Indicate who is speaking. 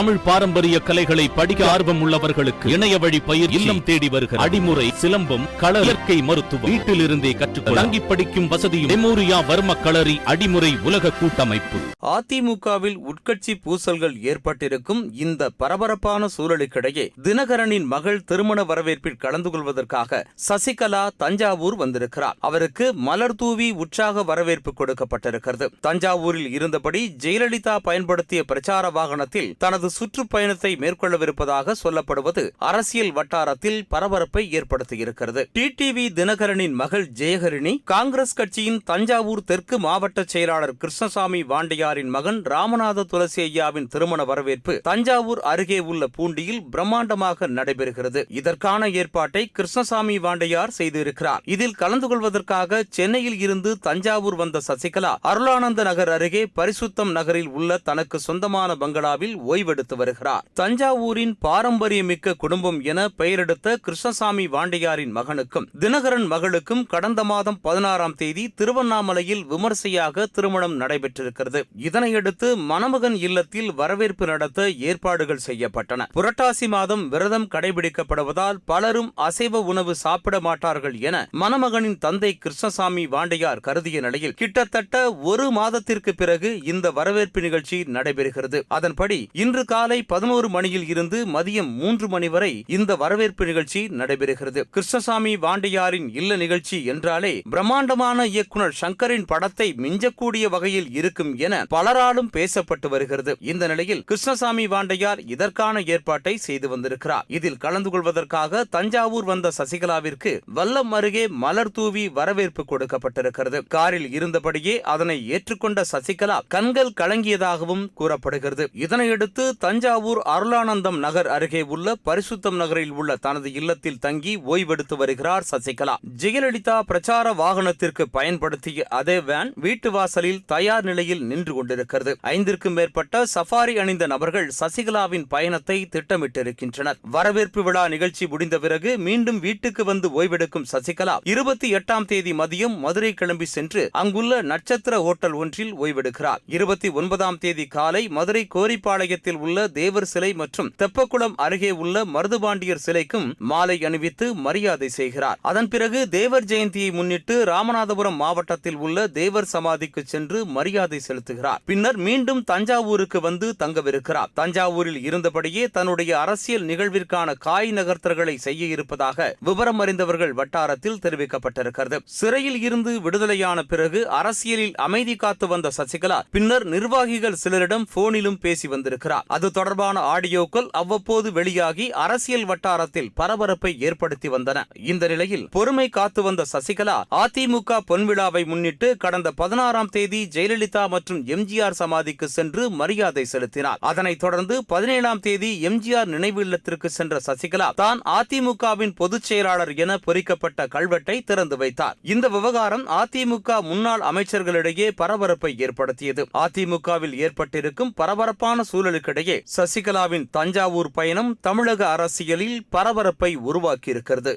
Speaker 1: தமிழ் பாரம்பரிய கலைகளை படிக்க ஆர்வம் உள்ளவர்களுக்கு இணைய வழி பயிர் இல்லம் தேடி வருகிற அடிமுறை சிலம்பம் கள இயற்கை மருத்துவம் வீட்டில் இருந்தே கற்றுக்கொள்ள தங்கி படிக்கும் வசதியும் மெமோரியா வர்ம களரி அடிமுறை உலக கூட்டமைப்பு.
Speaker 2: அதிமுகவில் உட்கட்சி பூசல்கள் ஏற்பட்டிருக்கும் இந்த பரபரப்பான சூழலுக்கிடையே தினகரனின் மகள் திருமண வரவேற்பில் கலந்து கொள்வதற்காக சசிகலா தஞ்சாவூர் வந்திருக்கிறார். அவருக்கு மலர் தூவி உற்சாக வரவேற்பு கொடுக்கப்பட்டிருக்கிறது. தஞ்சாவூரில் இருந்தபடி ஜெயலலிதா பயன்படுத்திய பிரச்சார வாகனத்தில் தனது சுற்றுப்பயணத்தை மேற்கொள்ளவிருப்பதாக சொல்லப்படுவது அரசியல் வட்டாரத்தில் பரபரப்பை ஏற்படுத்தியிருக்கிறது. டிடிவி தினகரனின் மகள் ஜெயகரிணி காங்கிரஸ் கட்சியின் தஞ்சாவூர் தெற்கு மாவட்ட செயலாளர் கிருஷ்ணசாமி வாண்டியாரின் மகன் ராமநாத துளசி ஐயாவின் திருமண வரவேற்பு தஞ்சாவூர் அருகே உள்ள பூண்டியில் பிரம்மாண்டமாக நடைபெறுகிறது. இதற்கான ஏற்பாட்டை கிருஷ்ணசாமி வாண்டையார் செய்திருக்கிறார். இதில் கலந்து கொள்வதற்காக சென்னையில் இருந்து தஞ்சாவூர் வந்த சசிகலா அருளானந்த நகர் அருகே பரிசுத்தம் நகரில் உள்ள தனக்கு சொந்தமான பங்களாவில் ஓய்வெடுத்து வருகிறார். தஞ்சாவூரின் பாரம்பரியமிக்க குடும்பம் என பெயரெடுத்த கிருஷ்ணசாமி வாண்டியாரின் மகனுக்கும் தினகரன் மகளுக்கும் கடந்த மாதம் பதினாறாம் தேதி திருவண்ணாமலையில் விமர்சையாக திருமணம் நடைபெற்றிருக்கிறது. இதனையடுத்து மணமகன் இல்லத்தில் வரவேற்பு நடத்த ஏற்பாடுகள் செய்யப்பட்டன. புரட்டாசி மாதம் விரதம் கடைபிடிக்கப்படுவதால் பலரும் அசைவ உணவு சாப்பிட மாட்டார்கள் என மணமகனின் தந்தை கிருஷ்ணசாமி வாண்டையார் கருதிய நிலையில் கிட்டத்தட்ட ஒரு மாதத்திற்கு பிறகு இந்த வரவேற்பு நிகழ்ச்சி நடைபெறுகிறது. அதன்படி இன்று காலை பதினோரு மணியில் இருந்து மதியம் மூன்று மணி வரை இந்த வரவேற்பு நிகழ்ச்சி நடைபெறுகிறது. கிருஷ்ணசாமி வாண்டியாரின் இல்ல நிகழ்ச்சி என்றாலே பிரம்மாண்டமான இயக்குனர் சங்கரின் படத்தை மிஞ்சக்கூடிய வகையில் இருக்கும் என பலராலும் பேசப்பட்டு வருகிறது. இந்த நிலையில் கிருஷ்ணசாமி வாண்டையார் இதற்கான ஏற்பாட்டை செய்து வந்திருக்கிறார். இதில் கலந்து கொள்வதற்காக தஞ்சாவூர் வந்த சசிகலாவிற்கு வல்லம் அருகே மலர் தூவி வரவேற்பு கொடுக்கப்பட்டிருக்கிறது. காரில் இருந்தபடியே அதனை ஏற்றுக்கொண்ட சசிகலா கண்கள் கலங்கியதாகவும் கூறப்படுகிறது. இதனையடுத்து தஞ்சாவூர் அருளானந்தம் நகர் அருகே உள்ள பரிசுத்தம் நகரில் உள்ள தனது இல்லத்தில் தங்கி ஓய்வெடுத்து வருகிறார் சசிகலா. ஜெயலலிதா பிரச்சார வாகனத்திற்கு பயன்படுத்திய அதே வேன் வீட்டு வாசலில் தயார் நிலையில் நின்று கொண்டிருக்கிறது. ஐந்திற்கும் மேற்பட்ட சஃபாரி அணிந்த நபர்கள் சசிகலாவின் பயணத்தை திட்டமிட்டிருக்கின்றனர். வரவேற்பு விழா நிகழ்ச்சி முடிந்த பிறகு மீண்டும் வீட்டுக்கு வந்து ஓய்வெடுக்கும் சசிகலா இருபத்தி எட்டாம் தேதி மதியம் மதுரை கிளம்பி சென்று அங்குள்ள நட்சத்திர ஹோட்டல் ஒன்றில் ஓய்வெடுக்கிறார். இருபத்தி ஒன்பதாம் தேதி காலை மதுரை கோரிப்பாளையத்தில் உள்ள தேவர் சிலை மற்றும் தெப்பக்குளம் அருகே உள்ள மருதுபாண்டியர் சிலைக்கும் மாலை அணிவித்து மரியாதை செய்கிறார். அதன் பிறகு தேவர் ஜெயந்தியை முன்னிட்டு ராமநாதபுரம் மாவட்டத்தில் உள்ள தேவர் சமாதிக்கு சென்று மரியாதை செலுத்துகிறார். பின்னர் மீண்டும் தஞ்சாவூருக்கு வந்து தங்கவிருக்கிறார். தஞ்சாவூரில் இருந்தபடியே தன்னுடைய அரசியல் நிகழ்விற்கான காய் நகர்த்தல்களை செய்ய இருப்பதாக விவரம் அறிந்தவர்கள் வட்டாரத்தில் தெரிவிக்கப்பட்டிருக்கிறது. சிறையில் இருந்து விடுதலையான பிறகு அரசியலில் அமைதி காத்து வந்த சசிகலா பின்னர் நிர்வாகிகள் சிலரிடம் போனிலும் பேசி வந்திருக்கிறார். அது தொடர்பான ஆடியோக்கள் அவ்வப்போது வெளியாகி அரசியல் வட்டாரத்தில் பரபரப்பை ஏற்படுத்தி வந்தன. இந்த நிலையில் பொறுமை காத்து வந்த சசிகலா அதிமுக பொன்விழாவை முன்னிட்டு கடந்த பதினாறாம் தேதி ஜெயலலிதா மற்றும் எம்ஜிஆர் சமாதிக்கு சென்று மரியாதை செலுத்தினார். அதனைத் தொடர்ந்து பதினேழாம் தேதி எம்ஜிஆர் நினைவு இல்லத்திற்கு சென்ற சசிகலா தான் அதிமுகவின் பொதுச் செயலாளர் என பொறிக்கப்பட்ட கல்வெட்டை திறந்து வைத்தார். இந்த விவகாரம் அதிமுக முன்னாள் அமைச்சர்களிடையே பரபரப்பை ஏற்படுத்தியது. அதிமுகவில் ஏற்பட்டிருக்கும் பரபரப்பான சூழலுக்கிடையே சசிகலாவின் தஞ்சாவூர் பயணம் தமிழக அரசியலில் பரபரப்பை உருவாக்கியிருக்கிறது.